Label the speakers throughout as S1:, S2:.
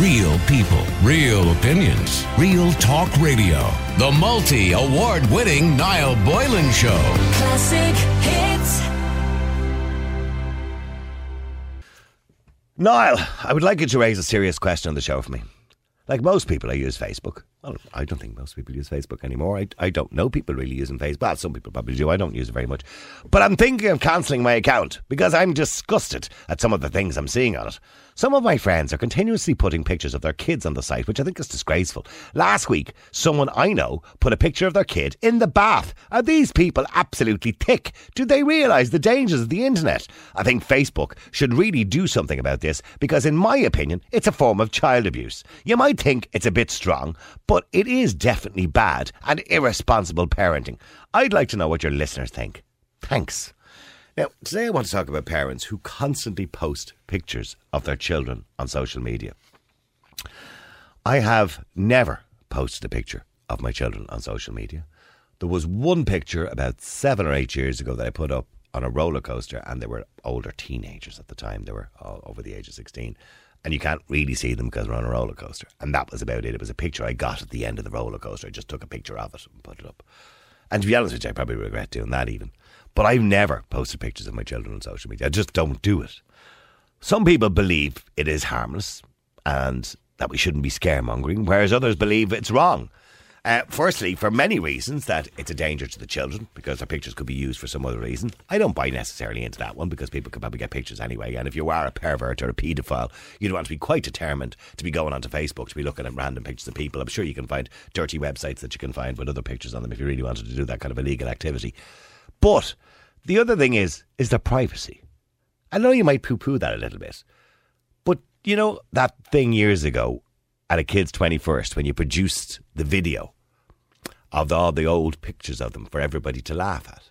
S1: Real people, real opinions, real talk radio. The multi award winning Niall Boylan Show.
S2: Classic hits.
S3: Niall, I would like you to raise a serious question on the show for me. Like most people, I use Facebook. Well, I don't think most people use Facebook anymore. I, I don't know people really using Facebook. Well, some people probably do. I don't use it very much. But I'm thinking of cancelling my account because I'm disgusted at some of the things I'm seeing on it. Some of my friends are continuously putting pictures of their kids on the site, which I think is disgraceful. Last week, someone I know put a picture of their kid in the bath. Are these people absolutely thick? Do they realise the dangers of the internet? I think Facebook should really do something about this because, in my opinion, it's a form of child abuse. You might think it's a bit strong, but it is definitely bad and irresponsible parenting. I'd like to know what your listeners think. Thanks. Now, today I want to talk about parents who constantly post pictures of their children on social media. I have never posted a picture of my children on social media. There was one picture about seven or eight years ago that I put up on a roller coaster, and they were older teenagers at the time. They were all over the age of 16. And you can't really see them because we're on a roller coaster. And that was about it. It was a picture I got at the end of the roller coaster. I just took a picture of it and put it up. And to be honest with you, I probably regret doing that even. But I've never posted pictures of my children on social media. I just don't do it. Some people believe it is harmless and that we shouldn't be scaremongering, whereas others believe it's wrong. Uh, firstly, for many reasons, that it's a danger to the children because their pictures could be used for some other reason. I don't buy necessarily into that one because people could probably get pictures anyway. And if you are a pervert or a paedophile, you'd want to be quite determined to be going onto Facebook to be looking at random pictures of people. I'm sure you can find dirty websites that you can find with other pictures on them if you really wanted to do that kind of illegal activity. But the other thing is, is their privacy. I know you might poo poo that a little bit, but you know that thing years ago at a kid's 21st when you produced the video of all the old pictures of them for everybody to laugh at.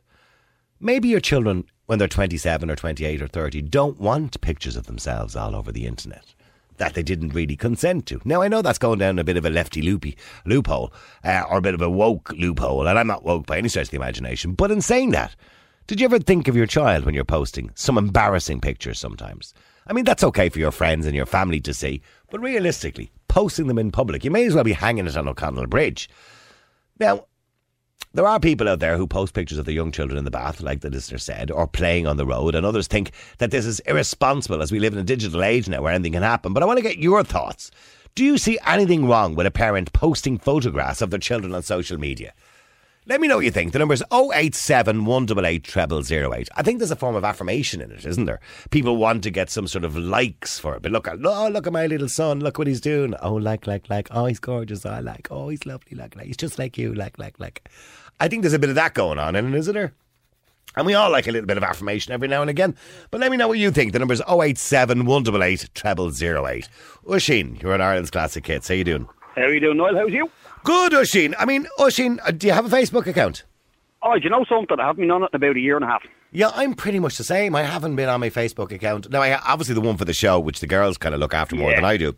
S3: Maybe your children, when they're 27 or 28 or 30, don't want pictures of themselves all over the internet that they didn't really consent to. Now, I know that's going down a bit of a lefty loopy loophole uh, or a bit of a woke loophole, and I'm not woke by any stretch of the imagination. But in saying that, did you ever think of your child when you're posting some embarrassing pictures sometimes? I mean, that's okay for your friends and your family to see, but realistically, posting them in public, you may as well be hanging it on O'Connell Bridge. Now, there are people out there who post pictures of their young children in the bath, like the listener said, or playing on the road, and others think that this is irresponsible as we live in a digital age now where anything can happen. But I want to get your thoughts. Do you see anything wrong with a parent posting photographs of their children on social media? Let me know what you think. The number is 087 188 0008. I think there's a form of affirmation in it, isn't there? People want to get some sort of likes for it. But look at, oh, look at my little son. Look what he's doing. Oh, like, like, like. Oh, he's gorgeous. I like. Oh, he's lovely. Like, like. He's just like you. Like, like, like. I think there's a bit of that going on, in it, isn't there? And we all like a little bit of affirmation every now and again. But let me know what you think. The number is 087 188 0008. Oisin, you're on Ireland's Classic Hits. How you doing?
S4: How are you doing, Noel? How's you?
S3: Good, Oisin. I mean, Oisin, uh, do you have a Facebook account?
S4: Oh, do you know something? I haven't been on it in about a year and a half.
S3: Yeah, I'm pretty much the same. I haven't been on my Facebook account. Now, I obviously the one for the show, which the girls kind of look after more
S4: Yeah.
S3: than I do.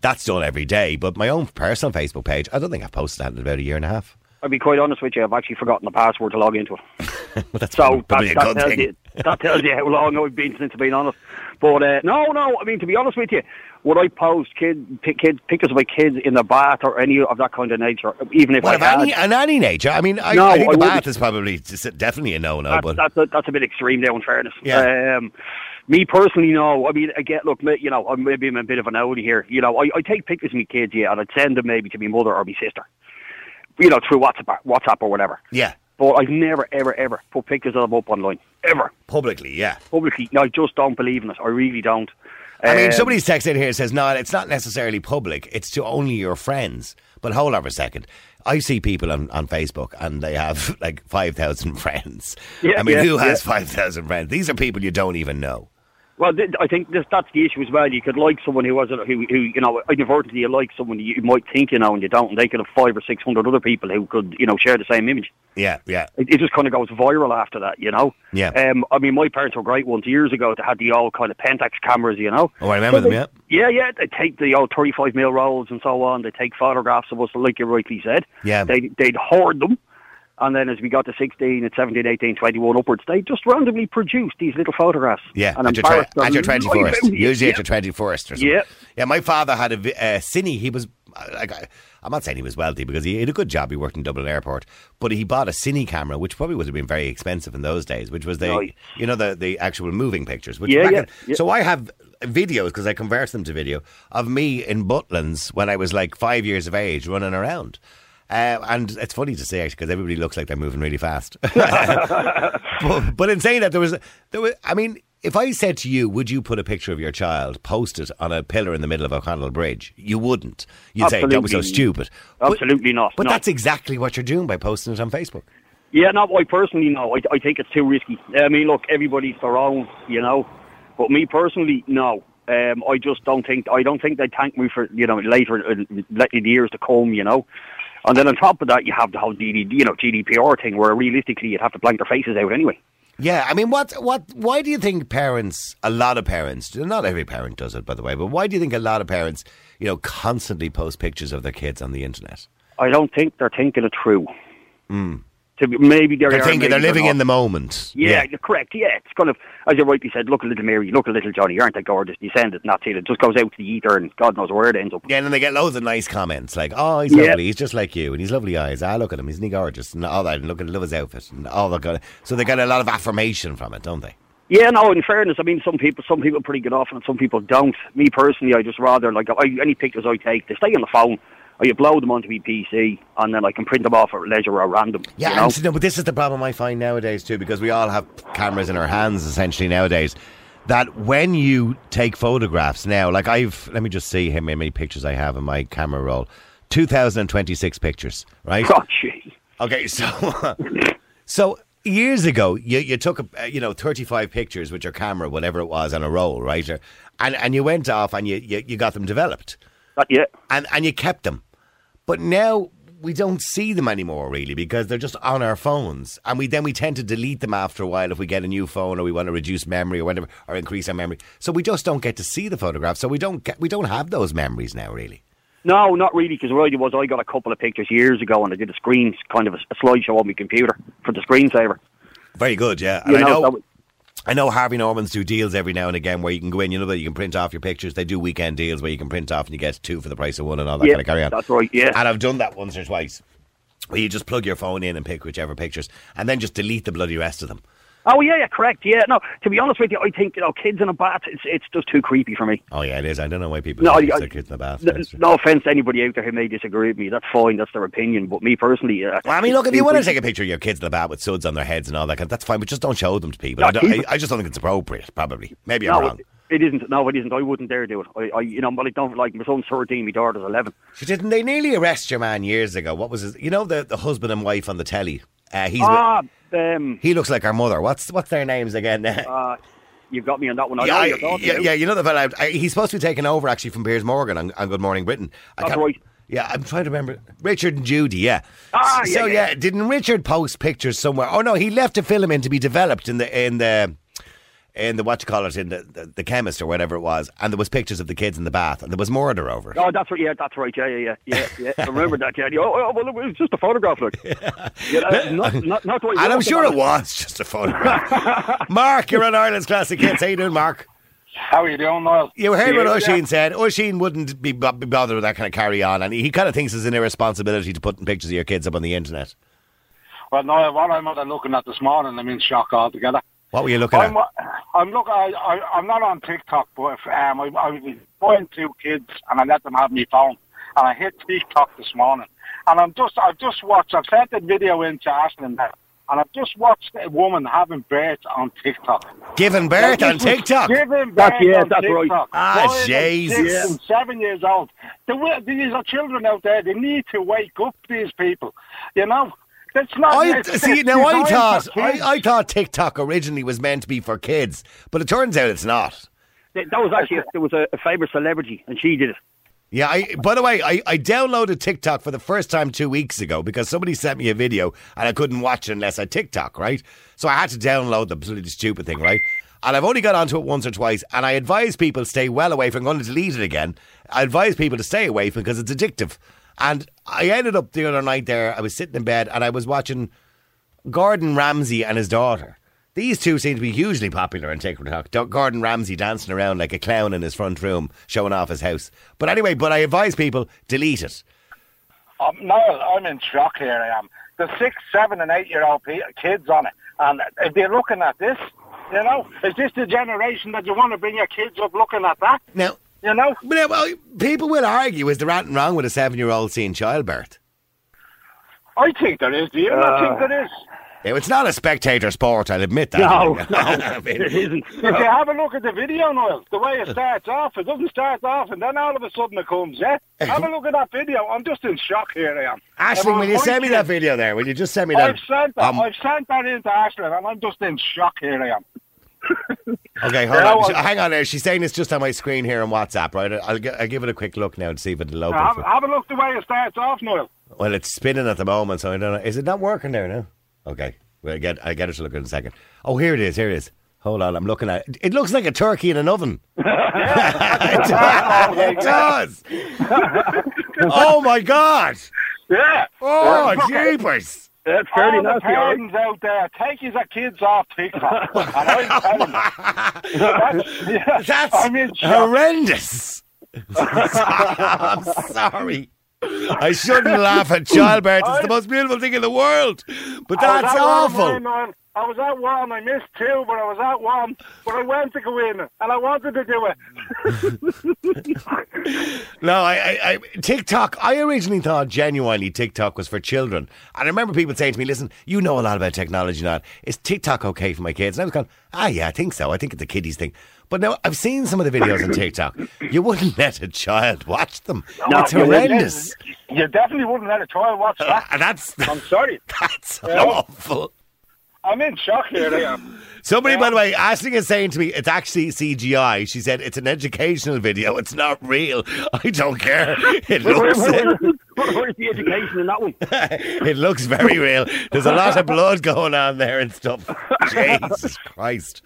S3: That's done every day. But my own personal Facebook page, I don't think I've posted that in about a year and a half.
S4: I'll be quite honest with you, I've actually forgotten the password to log into it.
S3: But that's
S4: So that, that, tells you, that tells you how long I've been since I've been on it. But uh, no, no, I mean, to be honest with you, would I post kid, pic, pictures of my kids in the bath or any of that kind of nature, even if
S3: Well,
S4: I
S3: of
S4: had?
S3: any, an any nature. I mean, I,
S4: No,
S3: I think
S4: I
S3: bath is probably definitely a no-no.
S4: that's,
S3: but
S4: that's, a, that's a bit extreme there, in fairness.
S3: Yeah.
S4: Um, me personally, no. I mean, again, look, you know, I'm maybe I'm a bit of an oldie here. You know, I, I take pictures of my kids, yeah, and I'd send them maybe to my mother or my sister. You know, through WhatsApp, WhatsApp or whatever.
S3: yeah,
S4: But I've never, ever, ever put pictures of them up online. Ever.
S3: publicly, yeah.
S4: Publicly. No, I just don't believe in it. I really don't.
S3: I mean,
S4: Um,
S3: somebody's text in here says, no, it's not necessarily public. It's to only your friends. But hold on a second. I see people on, on Facebook and they have like 5,000 friends.
S4: Yeah,
S3: I mean,
S4: yeah,
S3: who has
S4: yeah.
S3: 5,000 friends? These are people you don't even know.
S4: Well, th- I think this, that's the issue as well. You could like someone who has a, who, who you know, inadvertently you like someone you might think you know and you don't, and they could have five or six hundred other people who could, you know, share the same image.
S3: Yeah, yeah.
S4: It, it just kind of goes viral after that, you know.
S3: Yeah.
S4: Um, I mean, my parents were great ones years ago. They had the old kind of Pentax cameras, you know.
S3: Oh, I remember them, yeah.
S4: Yeah, yeah. They take the old thirty-five mil rolls and so on. They take photographs of us, like you rightly said.
S3: Yeah.
S4: They they'd hoard them. And then as we got to 16, and 17, 18, 21 upwards, they just randomly produced these little photographs.
S3: Yeah,
S4: and
S3: at your, at your
S4: them
S3: 21st. Usually
S4: yeah.
S3: at your 21st or something.
S4: Yeah,
S3: Yeah, my father had a uh, cine. He was uh, like, I'm not saying he was wealthy because he had a good job. He worked in Dublin Airport, but he bought a cine camera, which probably would have been very expensive in those days. Which was the,
S4: Right.
S3: you know, the the actual moving pictures. Which
S4: Yeah,
S3: back
S4: yeah,
S3: in-
S4: yeah.
S3: So I have videos because I convert them to video of me in Butlins when I was like five years of age running around. Uh, and it's funny to say actually because everybody looks like they're moving really fast. but, but in saying that, there was, there was, I mean, if I said to you, would you put a picture of your child, post it on a pillar in the middle of O'Connell Bridge? You wouldn't. You'd say, that was so
S4: Absolutely.
S3: stupid. But-
S4: Absolutely not,
S3: But
S4: no.
S3: that's exactly what you're doing by posting it on Facebook.
S4: Yeah, no, I personally no. I, I think it's too risky. I mean, look, everybody's their own, you know. But me personally, no. Um, I just don't think. I don't think they thank me for you know later in, in the years to come, you know. And then on top of that, you have the whole DD, you know GDPR thing, where realistically you'd have to blank their faces out anyway.
S3: Yeah, I mean, what, what, why do you think parents, a lot of parents, not every parent does it, by the way, but why do you think a lot of parents, you know, constantly post pictures of their kids on the internet?
S4: I don't think they're thinking it through. Hmm. To maybe they're.
S3: They're thinking they're living in the moment.
S4: Yeah, you're correct. Yeah, it's kind of as you rightly said. Look at little Mary, look at little Johnny. Aren't they gorgeous? You send it, not till it just goes out to the ether, and God knows where it ends up.
S3: Yeah, and then they get loads of nice comments like, "Oh, he's
S4: Yeah.
S3: lovely. He's just like you, and he's lovely eyes. Ah, look at him. Isn't he gorgeous?" And all that. And look at love his outfit, and all that. Of, so they get a lot of affirmation from it, don't they?
S4: Yeah, no. In fairness, I mean, some people, some people pretty get off, and some people don't. Me personally, I just rather like I, any pictures I take, they stay on the phone. I upload them onto my PC, and then I can print them off at leisure or random.
S3: Yeah,
S4: you know?
S3: no, but this is the problem I find nowadays too, because we all have cameras in our hands essentially nowadays. That when you take photographs now, like I've, let me just see how many pictures I have in my camera roll. 2026 pictures, right?
S4: Oh.
S3: Okay, so so years ago, you, you took a, you know 35 pictures with your camera, whatever it was, on a roll, right? And and you went off and you, you, you got them developed,
S4: Not yet.
S3: and and you kept them. But now we don't see them anymore, really, because they're just on our phones, and we then we tend to delete them after a while if we get a new phone or we want to reduce memory or whatever or increase our memory. So we just don't get to see the photographs. So we don't get we don't have those memories now, really.
S4: No, not really, because what I did was I got a couple of pictures years ago, and I did a screen, kind of a, a slideshow on my computer for the screensaver.
S3: Very good, yeah. And
S4: You
S3: I
S4: know,
S3: know. I know Harvey Normans do deals every now and again where you can go in, you know that you can print off your pictures. They do weekend deals where you can print off and you get two for the price of one and all that
S4: Yeah,
S3: kind of carry on.
S4: that's right, yeah.
S3: And I've done that once or twice. Where you just plug your phone in and pick whichever pictures and then just delete the bloody rest of them.
S4: Oh yeah, yeah, correct. Yeah, no. To be honest with you, I think you know, kids in a bath, it's it's just too creepy for me.
S3: Oh yeah, it is. I don't know why people
S4: No,
S3: no,
S4: I-
S3: their kids in the bath.
S4: No, no offense to anybody out there who may disagree with me. That's fine. That's their opinion. But me personally, uh,
S3: Well, I mean, look, if you want to take a picture of your kids in the bath with suds on their heads and all that, kind that's fine, but just don't show them to people.
S4: No,
S3: I, don't, I, I just don't think it's appropriate, probably. Maybe I'm wrong.
S4: it, it isn't. No, it isn't. I wouldn't dare do it. I, I you know, but I don't like my son's thirteen, my daughter's eleven.
S3: So didn't they nearly arrest your man years ago? What was his, you know, the, the husband and wife on the telly? Uh, he's
S4: Ah, um,
S3: He looks like our mother. What's what's their names again?
S4: uh, you've got me on that one. I
S3: yeah,
S4: know
S3: I-
S4: you're
S3: yeah,
S4: about.
S3: yeah, you know the fella. I, he's supposed to be taking over actually from Piers Morgan on, on Good Morning Britain. I
S4: That's
S3: can't-
S4: right.
S3: Yeah, I'm trying to remember Richard and Judy. Yeah.
S4: Ah,
S3: so
S4: yeah, yeah.
S3: didn't Richard post pictures somewhere? Oh no, he left a film in to be developed in the in the in the what you call it in the, the the chemist or whatever it was, and there was pictures of the kids in the bath, and there was murder over it.
S4: Oh, that's right. Yeah, that's right. Yeah, yeah, yeah, yeah. yeah. I remember that. Yeah. Oh, oh, well, it was just a photograph. Look. Yeah, uh, not, not, not what you
S3: And I'm sure it was just a photograph. Mark, you're on Ireland's Classic Hits. How you doing, Mark?
S2: How are you doing, Niall?
S3: You heard what
S2: Yeah,
S3: said. Oisin wouldn't be, bo- be bothered with that kind of carry on, and he kind of thinks it's an irresponsibility to putting pictures of your kids up on the internet.
S2: Well, Niall, what I'm looking at this morning, I'm in shock altogether.
S3: What were you looking
S2: I'm,
S3: at?
S2: I'm looking. I, I, I'm not on TikTok, but if, um, I, I was buying two kids and I let them have my phone, and I hit TikTok this morning, and I'm just, I've just watched. I've sent a video in to Ashling, now, and I've just watched a woman having birth on TikTok.
S3: Giving birth on TikTok.
S2: Giving
S4: That's-
S2: birth
S4: yeah,
S2: on
S4: that's right.
S2: TikTok.
S3: Ah,
S2: Five and
S3: jeez.
S2: six
S3: Yeah.
S2: seven years old. The, these are children out there. They need to wake up. These people, you know. It's not.
S3: I see. Now I thought. I, I thought TikTok originally was meant to be for kids, but it turns out it's not.
S4: That was actually there was a, a famous celebrity, and she did it.
S3: Yeah. I, by the way, I, I downloaded TikTok for the first time two weeks ago because somebody sent me a video and I couldn't watch it unless I TikTok, right? So I had to download the absolutely stupid thing, right? And I've only got onto it once or twice, and I advise people to stay well away from. I'm going to delete it again. I advise people to stay away from because it's addictive. And I ended up the other night there. I was sitting in bed and I was watching Gordon Ramsay and his daughter. These two seem to be hugely popular on TikTok. Gordon Ramsay dancing around like a clown in his front room, showing off his house. But anyway, but I advise people delete it.
S2: Um, no, I'm in shock here. I am. The six, seven, and eight-year-old pe- kids on it, and if they're looking at this, you know, is this the generation that you want to bring your kids up looking at that?
S3: Now,
S2: You know,
S3: but, uh, well, people will argue: is there anything wrong with a seven-year-old seeing childbirth?
S2: I think there is. Do you not think there is?
S3: Yeah, it's not a spectator sport. I'll admit that.
S4: No,
S3: I
S4: no,
S3: mean,
S4: it isn't.
S2: If you have a look at the video, Noel, the way it starts off, it doesn't start off, and then all of a sudden it comes. Yeah, have a look at that video. I'm just in shock here. I am.
S3: Ashley, will you send me that video there? Will you just send me that?
S2: I've sent that.
S3: Um,
S2: I've sent that into Ashling, and I'm just in shock here. I am.
S3: Okay, hold on. Hang on there. She's saying it's just on my screen here on WhatsApp, right? I'll, gi- I'll give it a quick look now and see if it'll open.
S2: Have,
S3: for-
S2: have a look the way it starts off, Noel.
S3: Well, it's spinning at the moment, so I don't know. Is it not working there now? Okay. Well, I get, I get it to look in a second. Oh, here it is. Here it is. Hold on. I'm looking at it. It looks like a turkey in an oven. it does. Oh, oh, my God.
S2: Yeah.
S3: Oh, jeepers.
S4: That's fairly
S2: all the
S4: nasty, right.
S2: parents out there, take your kids off TikTok. and I'm telling you, that's, yeah,
S3: That's
S2: I'm in
S3: horrendous. I'm sorry. I shouldn't laugh at childbirth. It's the most beautiful thing in the world. But
S2: oh,
S3: that's
S2: at one
S3: awful.
S2: Of mine, man. I was at one. I missed two, but I was at one. But I went to go in, and I wanted to do it.
S3: No, I, I, I TikTok. I originally thought genuinely TikTok was for children, and I remember people saying to me, "Listen, you know a lot about technology, not is TikTok okay for my kids?" And I was going, "Ah, yeah, I think so. I think it's a kiddies thing." But now I've seen some of the videos on TikTok. You wouldn't let a child watch them.
S4: No,
S3: it's horrendous.
S2: You definitely wouldn't let a child watch that.
S3: And that's
S2: I'm sorry.
S3: that's
S2: Yeah.
S3: awful.
S2: I'm in shock here. I
S3: Somebody, by the way, Ashling is saying to me, it's actually CGI. She said it's an educational video. It's not real. I don't care. It looks,
S4: where- where- Where's the education in that one?
S3: it looks very real. There's a lot of blood going on there and stuff. Jesus Christ.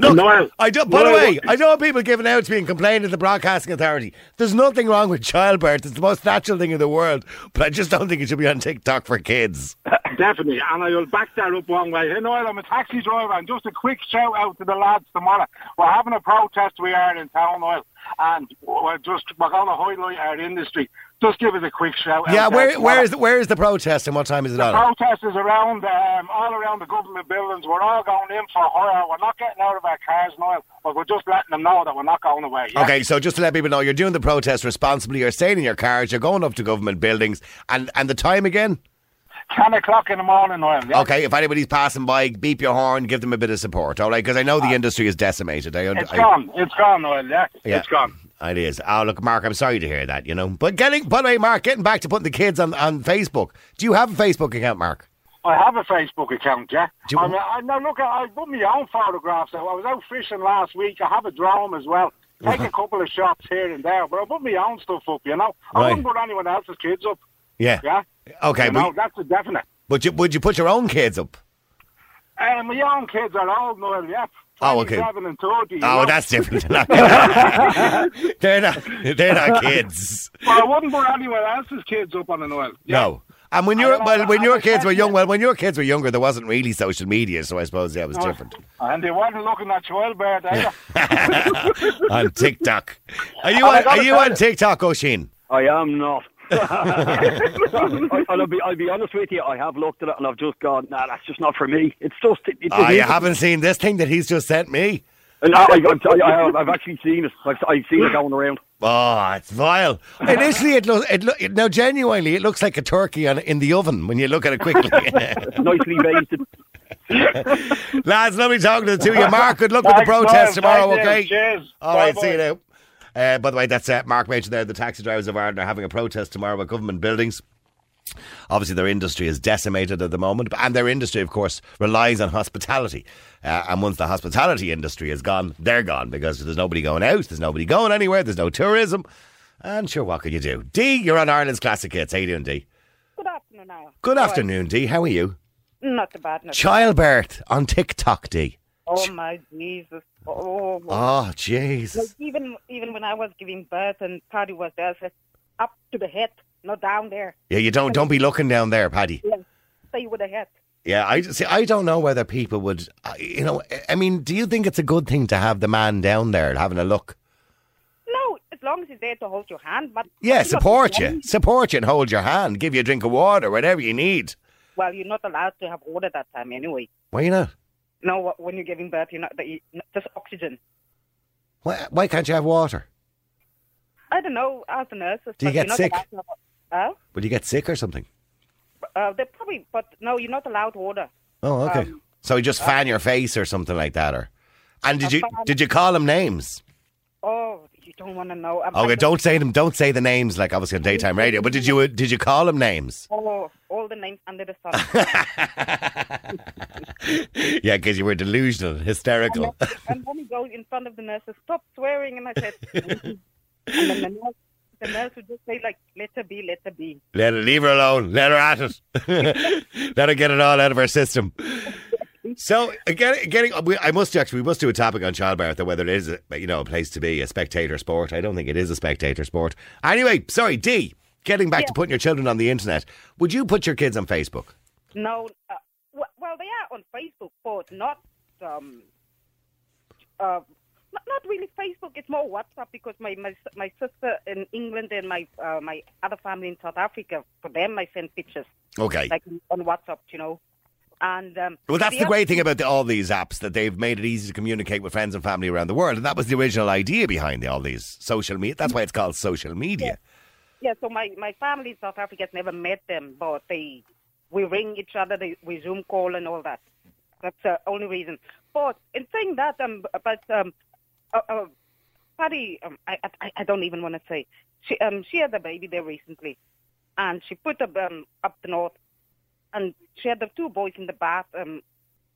S3: Look,
S2: Noel,
S3: I don't, by the way, I don't want people giving out to me and complaining to the Broadcasting Authority. There's nothing wrong with childbirth. It's the most natural thing in the world. But I just don't think it should be on TikTok for kids.
S2: Definitely, and I will back that up one way. You know, I'm a taxi driver, and just a quick shout out to the lads tomorrow. We're having a protest we are in town, oil, and we're just we're going to highlight our industry. Just give us a quick shout out.
S3: Yeah, where, where, is the, where is the protest and what time is it
S2: The
S3: on?
S2: protest is around, um, all around the government buildings. We're all going in for hire. We're not getting out of our cars, Noel, but we're just letting them know that we're not going away. Yeah?
S3: Okay, so just to let people know, you're doing the protest responsibly. You're staying in your cars. You're going up to government buildings, and and the time again.
S2: 10 o'clock in the morning, Noel. Yeah?
S3: Okay, if anybody's passing by, beep your horn, give them a bit of support. All right, because I know the uh, industry is decimated. I,
S2: It's
S3: I-
S2: gone. It's gone, Noel. Yeah,
S3: Yeah.
S2: it's gone.
S3: It is. Oh, look, Mark, I'm sorry to hear that. You know, but getting, by the way, Mark, getting back to putting the kids on on Facebook. Do you have a Facebook account, Mark?
S2: I have a Facebook account, yeah.
S3: Do you-
S2: I mean, uh, I now look, I put my own photographs out. I was out fishing last week. I have a drone as well. Take a couple of shots here and there, but I put my own stuff up, you know. I
S3: Right.
S2: wouldn't put anyone else's kids up,
S3: Yeah.
S2: yeah.
S3: Okay,
S2: you know,
S3: but,
S2: that's a definite.
S3: but you, would you put your own kids up?
S2: And my own kids are old, Noel, yeah.
S3: Oh, okay.
S2: 27 and 30.
S3: Oh,
S2: know.
S3: that's different. they're not. They're not kids.
S2: But I wouldn't put anyone else's kids up on an oil. Yeah.
S3: No. And when
S2: I
S3: your well, when your kids were
S2: can't-
S3: young, well, when your kids were younger, there wasn't really social media, so I suppose yeah, it was oh, different.
S2: And they weren't looking at childbirth either.
S3: on TikTok, are you
S2: Oh, I
S3: on,
S2: gotta
S3: are you on. TikTok, Oisin?
S4: I am not. I, I'll, be, I'll be honest with you. I have looked at it and I've just gone, nah, that's just not for me. It's just. It, it,
S3: Oh, you haven't seen this thing that he's just sent me?
S4: And I, have, I've actually seen it. I've, I've seen it going around.
S3: Oh, it's vile. Initially, it looks. It look, now, genuinely, it looks like a turkey on, in the oven when you look at it quickly.
S4: It's nicely basted.
S3: Lads, let me talk to the two of you. Mark, good luck with the protest
S2: Noel.
S3: tomorrow.
S2: Thank you.
S3: Okay.
S2: Cheers.
S3: All right. See you now. Uh, by the way, that's uh, Mark mentioned there. The taxi drivers of Ireland are having a protest tomorrow at government buildings. Obviously, their industry is decimated at the moment, and their industry, of course, relies on hospitality. Uh, and once the hospitality industry is gone, they're gone because there's nobody going out, there's nobody going anywhere, there's no tourism. And sure, what can you do? D, you're on Ireland's Classic Hits. How you doing, D?
S5: Good afternoon, Niall.
S3: Good afternoon, D. How are you?
S5: Not too bad. Not
S3: Childbirth on TikTok, D.
S5: Oh my Jesus! Oh,
S3: Oh,
S5: like
S3: Jesus.
S5: even even when I was giving birth and Paddy was there, I said, up to the head, not down there.
S3: Yeah, you don't don't be looking down there, Paddy.
S5: Yeah, stay with the head.
S3: Yeah, I see. I don't know whether people would, uh, you know. I mean, do you think it's a good thing to have the man down there having a look?
S5: No, as long as he's there to hold your hand. But
S3: Yeah,
S5: but you're not
S3: support you, support you, and hold your hand, give you a drink of water, whatever you need.
S5: Well, you're not allowed to have water that time anyway.
S3: Why not?
S5: No, when you're giving birth, you're not. you- Just oxygen.
S3: Why, why can't you have water?
S5: I don't know. Ask the nurses.
S3: Do you get sick?
S5: allowed to?
S3: Will you get sick or something?
S5: Uh, they probably, but no, you're not allowed water.
S3: Oh, okay.
S5: Um,
S3: so you just fan your face or something like that, or and did you did you call them names?
S5: Don't want to know. I'm,
S3: Okay,
S5: I'm
S3: don't say them. Don't say the names like obviously on daytime radio. But did you did you call them names?
S5: Oh, all the names under the sun.
S3: yeah, because you were delusional, hysterical.
S5: and then he goes in front of the nurses, stop swearing, and I said, and then the nurse, the nurse would just say like, let her be, let her be.
S3: Let her leave her alone. Let her at it. Let her get it all out of her system. So getting, getting we, I must actually we must do a topic on childbirth and whether it is a, you know a place to be a spectator sport. I don't think it is a spectator sport. Anyway, sorry, D. Getting back to putting your children on the internet, would you put your kids on Facebook?
S5: No, uh, well, they are on Facebook, but not, um, uh, not, not really Facebook. It's more WhatsApp because my my, my sister in England and my uh, my other family in South Africa, for them I send pictures
S3: Okay.
S5: like on WhatsApp, you know. And um,
S3: Well, that's the
S5: other-
S3: great thing about the, all these apps that they've made it easy to communicate with friends and family around the world, and that was the original idea behind all these social media. That's why it's called social media.
S5: Yeah, so my, my family in South Africa has never met them, but they we ring each other, they, we Zoom call and all that. That's the only reason. But in saying that, um, but um, uh, uh, Patty, um, I, I I don't even want to say she um she had a baby there recently, and she put up um up the north, and she had the two boys in the bath um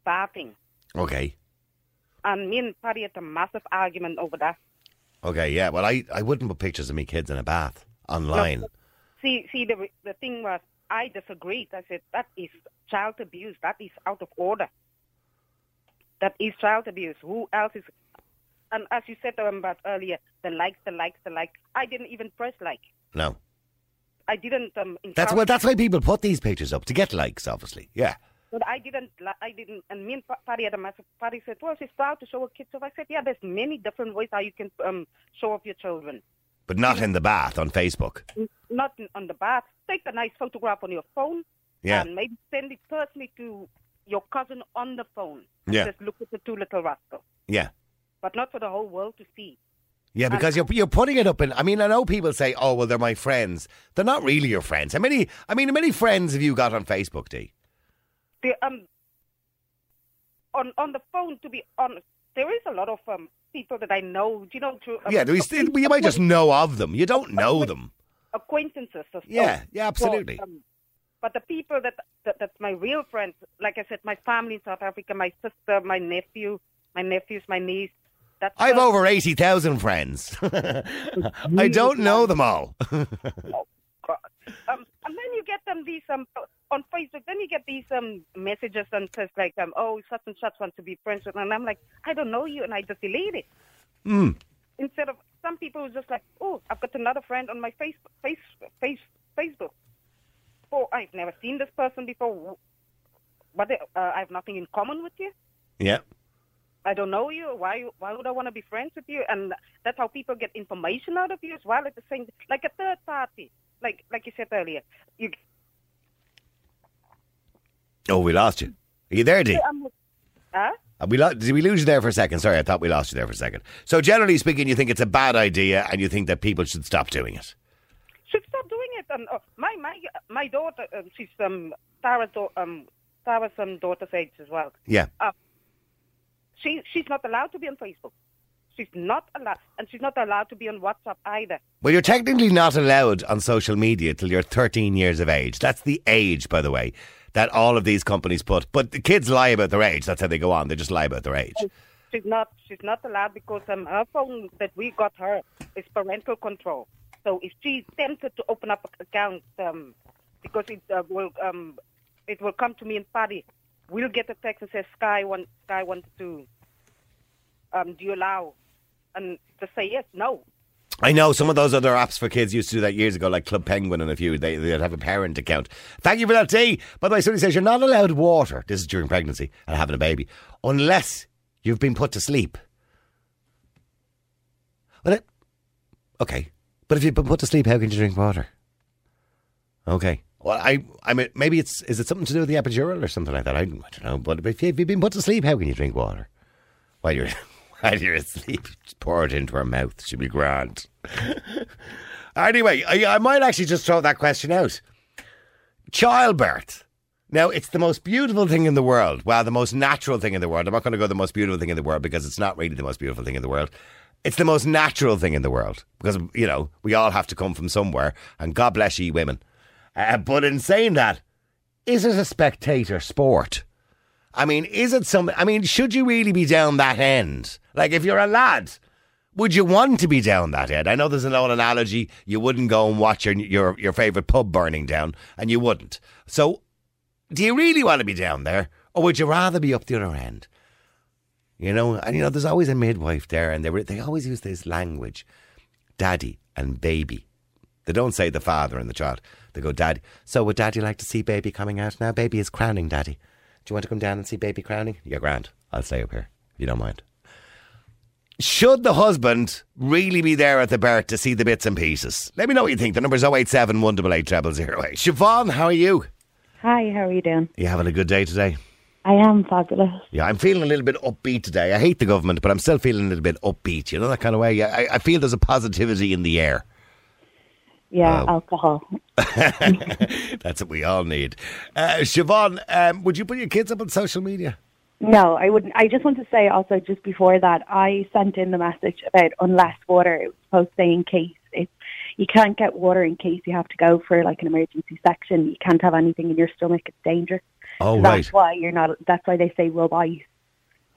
S5: bathing,
S3: Okay.
S5: and me and Patty had a massive argument over that.
S3: Okay, yeah. Well, I, I wouldn't put pictures of me kids in a bath online.
S5: See, see, the the thing was, I disagreed. I said that is child abuse. That is out of order. That is child abuse. Who else is? And as you said um, about earlier, the likes, the likes, the likes. I didn't even press like.
S3: No.
S5: I didn't. Um,
S3: That's well, that's why people put these pictures up to get likes, obviously. Yeah.
S5: But I didn't. I didn't. And me and Pa- Patty had a massive. Patty said, "Well, she's proud to show her kids." So I said, "Yeah, there's many different ways how you can um, show off your children.
S3: But not in the bath on Facebook.
S5: Not in- on the bath. Take a nice photograph on your phone."
S3: Yeah.
S5: and maybe send it personally to your cousin on the phone. And
S3: Yeah.
S5: Just look at the two little rascals,
S3: Yeah.
S5: but not for the whole world to see.
S3: Yeah, because you're you're putting it up in. I mean, I know people say, "Oh, well, they're my friends." They're not really your friends. How many? I mean, how many friends have you got on Facebook, D?
S5: The, um, on on the phone, to be honest, there is a lot of um people that I know. Do you know? Through, um,
S3: Yeah, we still, you might just know of them. You don't know them.
S5: acquaintances. Or
S3: Yeah, yeah, absolutely.
S5: But, um, but the people that, that that's my real friends, like I said, my family in South Africa, my sister, my nephew, my nephews, my niece. That's
S3: I've over eighty thousand friends. I don't know them all.
S5: Oh um, and then you get them these um on Facebook. Then you get these um messages and says like um oh such and such want to be friends with, and I'm like I don't know you, and I just delete it.
S3: Mm.
S5: Instead of some people who just like oh I've got another friend on my face face face Facebook. Oh I've never seen this person before. But uh, I have nothing in common with you.
S3: Yeah.
S5: I don't know you. Why? Why would I want to be friends with you? And that's how people get information out of you as well. At the same, like a third party, like like you said earlier. You,
S3: Oh, we lost you. Are you there, D?
S5: um, huh?
S3: Uh, We lo- did we lose you there for a second? Sorry, I thought we lost you there for a second. So, generally speaking, you think it's a bad idea, and you think that people should stop doing it.
S5: Should stop doing it. And uh, my my my daughter, um, she's um Sarah's da- um Sarah's um, daughter's age as well.
S3: Yeah.
S5: She she's not allowed to be on Facebook. She's not allowed, and she's not allowed to be on WhatsApp either.
S3: Well, you're technically not allowed on social media till you're 13 years of age. That's the age, by the way, that all of these companies put. But the kids lie about their age. That's how they go on. They just lie about their age.
S5: She's not. She's not allowed because um, her phone that we got her is parental control. So if she's tempted to open up an account, um, because it uh, will um, it will come to me and Paddy, we'll get a text that says Sky want Sky wanted to um, do you allow, and to say yes, no.
S3: I know some of those other apps for kids used to do that years ago, like Club Penguin and a few. They, they'd have a parent account. Thank you for that tea. By the way, somebody says you're not allowed water. This is during pregnancy and having a baby, unless you've been put to sleep. Well, it, okay, but if you've been put to sleep, how can you drink water? Okay. Well, I, I mean, maybe it's is it something to do with the epidural or something like that? I, I don't know. But if, you, if you've been put to sleep, how can you drink water while you're while you're asleep? Just pour it into her mouth. She'll be grand. anyway, I, I might actually just throw that question out. Childbirth. Now, it's the most beautiful thing in the world. Well, the most natural thing in the world. I'm not going to go the most beautiful thing in the world because it's not really the most beautiful thing in the world. It's the most natural thing in the world because, you know, we all have to come from somewhere. And God bless ye women. Uh, but in saying that, is it a spectator sport? I mean, is it something? I mean, should you really be down that end? Like, if you're a lad, would you want to be down that end? I know there's an old analogy. You wouldn't go and watch your your, your favourite pub burning down, and you wouldn't. So, do you really want to be down there, or would you rather be up the other end? You know, and you know, there's always a midwife there, and they were, they always use this language, daddy and baby. They don't say the father and the child. They go, daddy. So would daddy like to see baby coming out now? Baby is crowning, daddy. Do you want to come down and see baby crowning? Yeah, grand. I'll stay up here if you don't mind. Should the husband really be there at the birth to see the bits and pieces? Let me know what you think. The number's 087 188 0008. Siobhan, how are you?
S6: Hi, how are you doing?
S3: You having a good day today?
S6: I am fabulous.
S3: Yeah, I'm feeling a little bit upbeat today. I hate the government, but I'm still feeling a little bit upbeat. You know that kind of way. I, I feel there's a positivity in the air.
S6: Yeah, alcohol.
S3: That's what we all need. Uh, Siobhan, um, would you put your kids up on social media?
S6: No, I wouldn't. I just want to say also, just before that, I sent in the message about unless water. It was supposed to say in case it's you can't get water in case you have to go for like an emergency section. You can't have anything in your stomach; it's dangerous.
S3: Oh,
S6: So
S3: right.
S6: That's why you're not. That's why they say rub ice.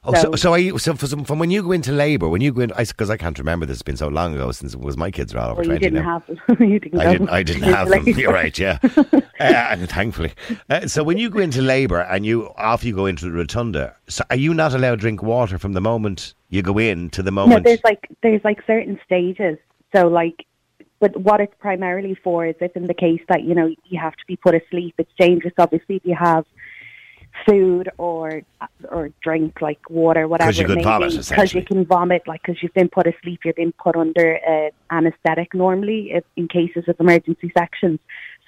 S3: Oh, so,
S6: So-
S3: you, so some, from when you go into labour, when you go in, because I, can't remember this, it's been so long ago since it was my kids are all over
S6: Well, you
S3: 20
S6: didn't
S3: now.
S6: have them. you didn't.
S3: I didn't. I didn't have them. You're right. Yeah. uh, thankfully. Uh, so when you go into labour and you off you go into the rotunda, so are you not allowed to drink water from the moment you go in to the moment?
S6: No, there's like there's like certain stages. So like, but what it's primarily for is if in the case that you know you have to be put asleep, it's dangerous. Obviously, if you have food or or drink like water, whatever
S3: 'Cause you
S6: it
S3: could
S6: may
S3: vomit,
S6: be,
S3: essentially.
S6: you can vomit, like because you've been put asleep, you've been put under uh, anaesthetic normally if, in cases of emergency sections.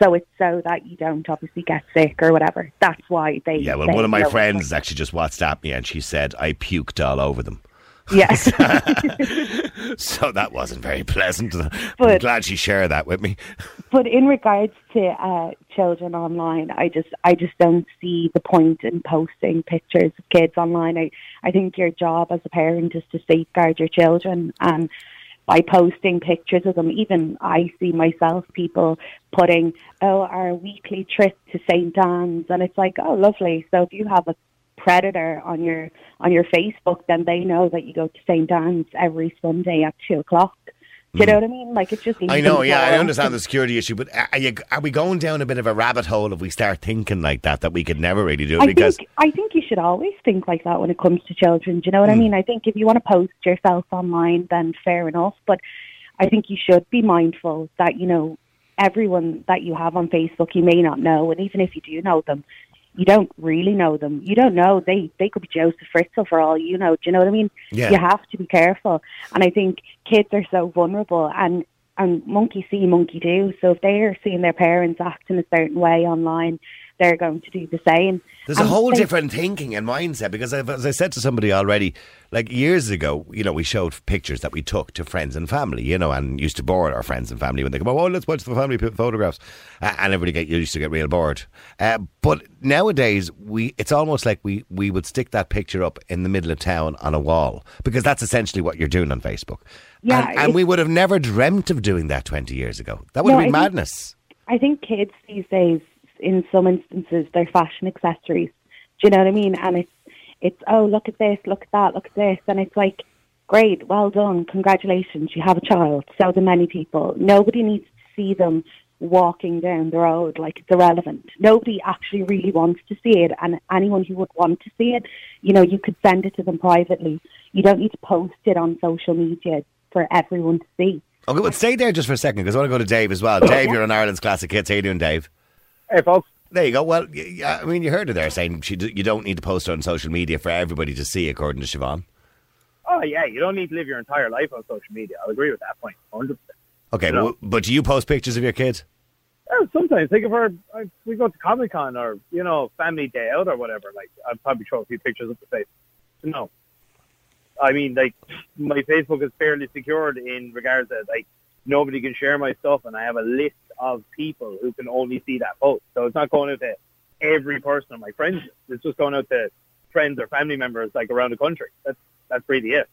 S6: So it's so that you don't obviously get sick or whatever. That's why they.
S3: yeah. Well,
S6: they
S3: one of my friends actually just WhatsApped me and she said I puked all over them.
S6: Yes.
S3: So that wasn't very pleasant. I'm
S6: But-
S3: glad she shared that with me.
S6: But in regards to uh, children online, I just I just don't see the point in posting pictures of kids online. I I think your job as a parent is to safeguard your children and. By posting pictures of them, even I see myself people putting, oh, our weekly trip to St. Anne's, and it's like, oh, lovely. So if you have a predator on your on your Facebook, then they know that you go to St. Anne's every Sunday at two o'clock. You mm-hmm. know what I mean? Like it's just.
S3: I know, yeah, I understand the security issue, but are, you, are we going down a bit of a rabbit hole if we start thinking like that, that we could never really do it?
S6: I
S3: because
S6: think I think you should always think like that when it comes to children. Do you know what I mm. mean? I think if you want to post yourself online, then fair enough. But I think you should be mindful that you know everyone that you have on Facebook you may not know, and even if you do know them, you don't really know them. You don't know they they could be Joseph Fritzl for all you know. Do you know what I mean?
S3: Yeah.
S6: You have to be careful, and I think kids are so vulnerable and. And monkey see, monkey do. So if they are seeing their parents act in a certain way online, they're going to do the same.
S3: There's a whole
S6: they-
S3: different thinking and mindset because, I've, as I said to somebody already, like years ago, you know, we showed pictures that we took to friends and family, you know, and used to bore our friends and family when they come, oh, let's watch the family photographs, uh, and everybody get used to get real bored. Uh, but nowadays, we it's almost like we we would stick that picture up in the middle of town on a wall because that's essentially what you're doing on Facebook.
S6: Yeah,
S3: and, and we would have never dreamt of doing that 20 years ago. That would
S6: No,
S3: have been
S6: I think-
S3: madness.
S6: I think kids these days, in some instances, they're fashion accessories. Do you know what I mean? And it's it's oh look at this, look at that, look at this, and it's like, great, well done, congratulations, you have a child. So do many people. Nobody needs to see them walking down the road like it's irrelevant. Nobody actually really wants to see it, and anyone who would want to see it, you know, you could send it to them privately. You don't need to post it on social media for everyone to see.
S3: Okay, well, stay there just for a second because I want to go to Dave as well. Dave, you're on Ireland's Classic Hits. How you doing, Dave?
S7: Hey, folks.
S3: There you go. Well, I mean, you heard her there saying she you don't need to post on social media for everybody to see, according to Siobhan.
S7: Oh, yeah, you don't need to live your entire life on social media. I'll agree with that point, 100%.
S3: Okay,
S7: No.
S3: well, but do you post pictures of your kids?
S7: Yeah, sometimes, Think of if we go to Comic Con or, you know, family day out or whatever, like, I'd probably throw a few pictures of the face. No. I mean, like, my Facebook is fairly secured in regards to, like, nobody can share my stuff, and I have a list of people who can only see that post. So it's not going out to every person on my friends. It's just going out to friends or family members, like, around the country. That's, that's really it.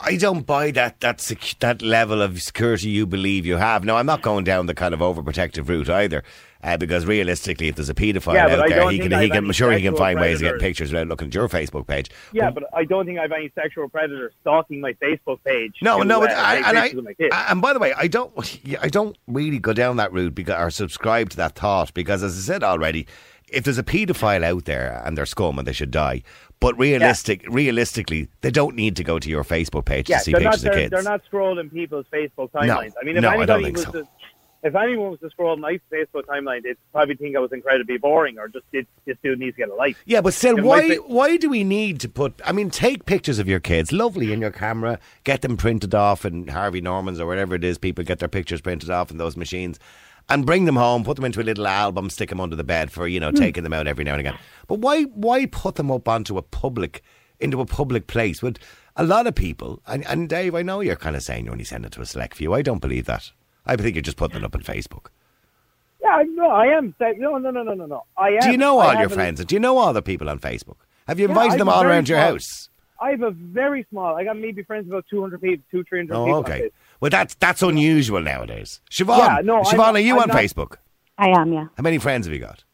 S3: I don't buy that that sec- that level of security you believe you have. Now, I'm not going down the kind of overprotective route either, uh, because realistically, if there's a paedophile
S7: Yeah,
S3: out there, he can, he can, I'm sure he can find ways to get
S7: predators.
S3: pictures without looking at your Facebook page.
S7: Yeah, but I don't think I have any sexual predator stalking my Facebook page.
S3: No,
S7: to,
S3: no, but
S7: uh,
S3: I, and, I, and by the way, I don't, I don't really go down that route because or subscribe to that thought because, as I said already, if there's a paedophile out there and they're scum and they should die, but realistic, realistically, they don't need to go to your Facebook page
S7: yeah,
S3: to see
S7: they're not,
S3: pictures of
S7: they're,
S3: kids.
S7: they're not scrolling people's Facebook
S3: No.
S7: timelines. I mean, if
S3: No, I don't
S7: anybody
S3: think
S7: was
S3: so.
S7: to, if anyone was to scroll my Facebook timeline, they'd probably think I was incredibly boring or just this, this dude needs to get a life.
S3: Yeah, but still, why why do we need to put? I mean, take pictures of your kids, lovely in your camera, get them printed off in Harvey Norman's or whatever it is. People get their pictures printed off in those machines, and bring them home, put them into a little album, stick them under the bed for you know hmm. taking them out every now and again. But why why put them up onto a public into a public place? Would a lot of people and, and Dave, I know you're kind of saying you only send it to a select few. I don't believe that. I think you're just putting it up on Facebook.
S7: Yeah, no, I am. No, no, no, no, no, no. I am.
S3: Do you know all
S7: have
S3: your
S7: a-
S3: friends? Do you know all the people on Facebook? Have you invited
S7: I
S3: them all around your
S7: small-
S3: house?
S7: I have a very small. I got maybe friends with about two hundred people, two three hundred oh, people.
S3: Oh,
S7: on
S3: okay. Well, that's that's unusual nowadays. Siobhan,
S7: Yeah, no, I'm
S3: Siobhan, are you
S7: I'm
S3: on
S7: not-
S3: Facebook?
S6: I am, yeah.
S3: How many friends have you got?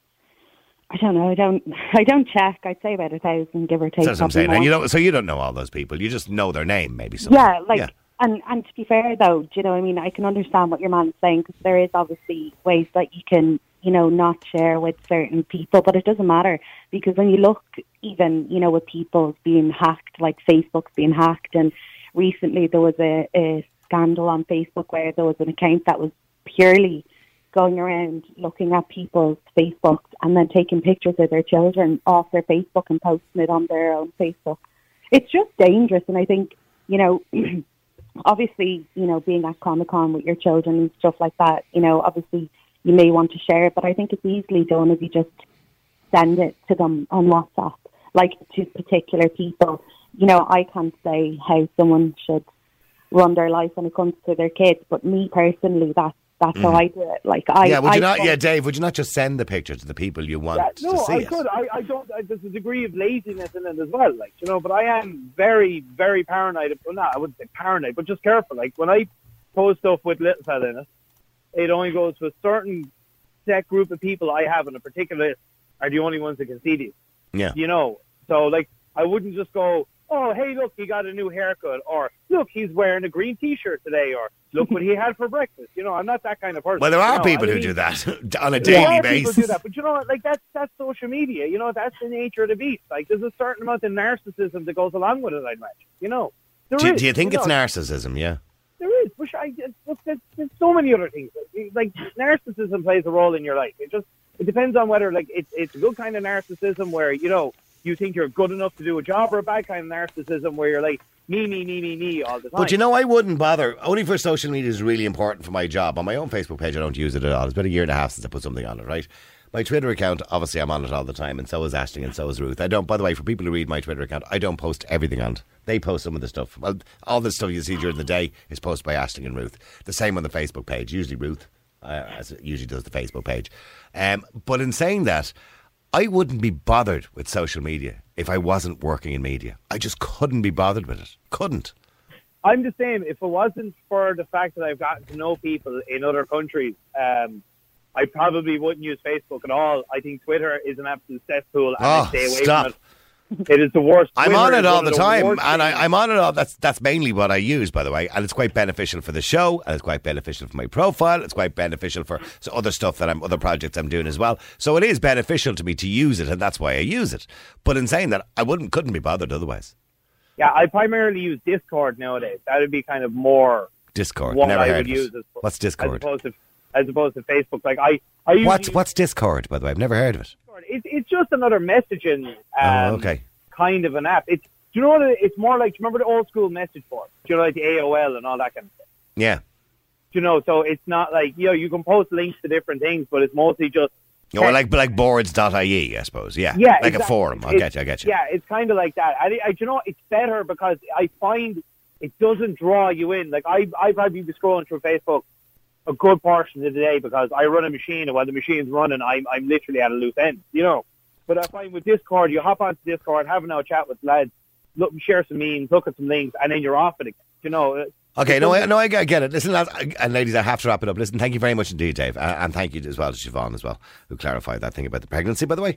S6: I don't know. I don't. I don't check. I'd say about a thousand, give or take.
S3: That's what I'm
S6: probably
S3: saying. And you don't, so you don't know all those people. You just know their name, maybe. Something.
S6: Yeah, like,
S3: Yeah.
S6: And and to be fair though, do you know, I mean, I can understand what your man's saying because there is obviously ways that you can, you know, not share with certain people, but it doesn't matter because when you look, even you know, with people being hacked, like Facebook's being hacked, and recently there was a, a scandal on Facebook where there was an account that was purely going around looking at people's Facebooks and then taking pictures of their children off their Facebook and posting it on their own Facebook. It's just dangerous, and I think you know, obviously, you know, being at Comic Con with your children and stuff like that, you know, obviously you may want to share it, but I think it's easily done if you just send it to them on WhatsApp, like to particular people. You know, I can't say how someone should run their life when it comes to their kids, but me personally, that's that's how I do it. Like I,
S3: Mm. yeah, would you not?
S6: don't-
S3: Yeah, Dave, would you not just send the picture to the people you want
S7: Yeah,
S3: to
S7: no,
S3: see
S7: I
S3: it?
S7: could. I, I don't. I, there's a degree of laziness in it as well, like you know. But I am very, very paranoid. Well, not I wouldn't say paranoid, but just careful. Like when I post stuff with little fella in it, it only goes to a certain set group of people I have in a particular list are the only ones that can see these.
S3: Yeah.
S7: You know, so like I wouldn't just go, oh hey look he got a new haircut, or look he's wearing a green T-shirt today, or look what he had for breakfast. You know, I'm not that kind of person.
S3: Well, there
S7: you
S3: are
S7: know,
S3: people
S7: I
S3: who do that on a
S7: there
S3: daily
S7: are people
S3: basis.
S7: do that, but you know what? Like that's that's social media. You know, that's the nature of the beast. Like there's a certain amount of narcissism that goes along with it. I'd imagine. You know, There
S3: Do,
S7: is,
S3: do you think it's
S7: know.
S3: narcissism? Yeah.
S7: There is, but I, look, there's, there's so many other things. Like narcissism plays a role in your life. It just it depends on whether like it's it's a good kind of narcissism where you know you think you're good enough to do a job, or a bad kind of narcissism where you're like me, me, me, me, me all the time.
S3: But you know, I wouldn't bother. Only for social media is really important for my job. On my own Facebook page, I don't use it at all. It's been a year and a half since I put something on it, right? My Twitter account, obviously, I'm on it all the time, and so is Ashling, and so is Ruth. I don't, by the way, for people who read my Twitter account, I don't post everything on it. They post some of the stuff. Well, all the stuff you see during the day is posted by Ashling and Ruth. The same on the Facebook page, usually Ruth, uh, as it usually does the Facebook page. Um, but in saying that, I wouldn't be bothered with social media if I wasn't working in media. I just couldn't be bothered with it. Couldn't.
S7: I'm the same. If it wasn't for the fact that I've gotten to know people in other countries, um, I probably wouldn't use Facebook at all. I think Twitter is an absolute cesspool, and
S3: Oh,
S7: I stay away
S3: stop.
S7: from it. It is the worst.
S3: I'm on it all
S7: one
S3: the time, and. I, I'm on it all. That's that's mainly what I use, by the way, and it's quite beneficial for the show, and it's quite beneficial for my profile. It's quite beneficial for so other stuff that I'm other projects I'm doing as well. So it is beneficial to me to use it, and that's why I use it. But in saying that, I wouldn't couldn't be bothered otherwise.
S7: Yeah, I primarily use Discord nowadays. That would be kind of more
S3: Discord.
S7: what
S3: Never
S7: I
S3: heard
S7: would use as,
S3: What's
S7: as
S3: Discord?
S7: opposed to as opposed to Facebook. Like I, I usually
S3: What's what's Discord? By the way, I've never heard of it.
S7: Discord. It's it's just another messaging. Um,
S3: oh, okay.
S7: kind of an app. It's do you know what it, it's more like? Do you remember the old school message board? Do you know like the AOL and all that kind of stuff?
S3: Yeah.
S7: Do you know? So it's not like you know you can post links to different things, but it's mostly just
S3: Or like like boards.ie, I suppose. Yeah.
S7: yeah,
S3: Like a forum. I get you. I get you.
S7: Yeah, it's kind of like that. I, I, do you know, it's better because I find it doesn't draw you in. Like I, I probably be scrolling through Facebook a good portion of the day because I run a machine, and while the machine's running, I'm, I'm literally at a loose end. You know. But I find with Discord, you hop onto Discord, have a chat with lads, look, share some memes, look at some links, and then you're off it. again. You know.
S3: Okay, no, I, no, I get it. Listen, lads, and ladies, I have to wrap it up. Listen, thank you very much indeed, Dave, uh, and thank you as well to Siobhan as well, who clarified that thing about the pregnancy. By the way,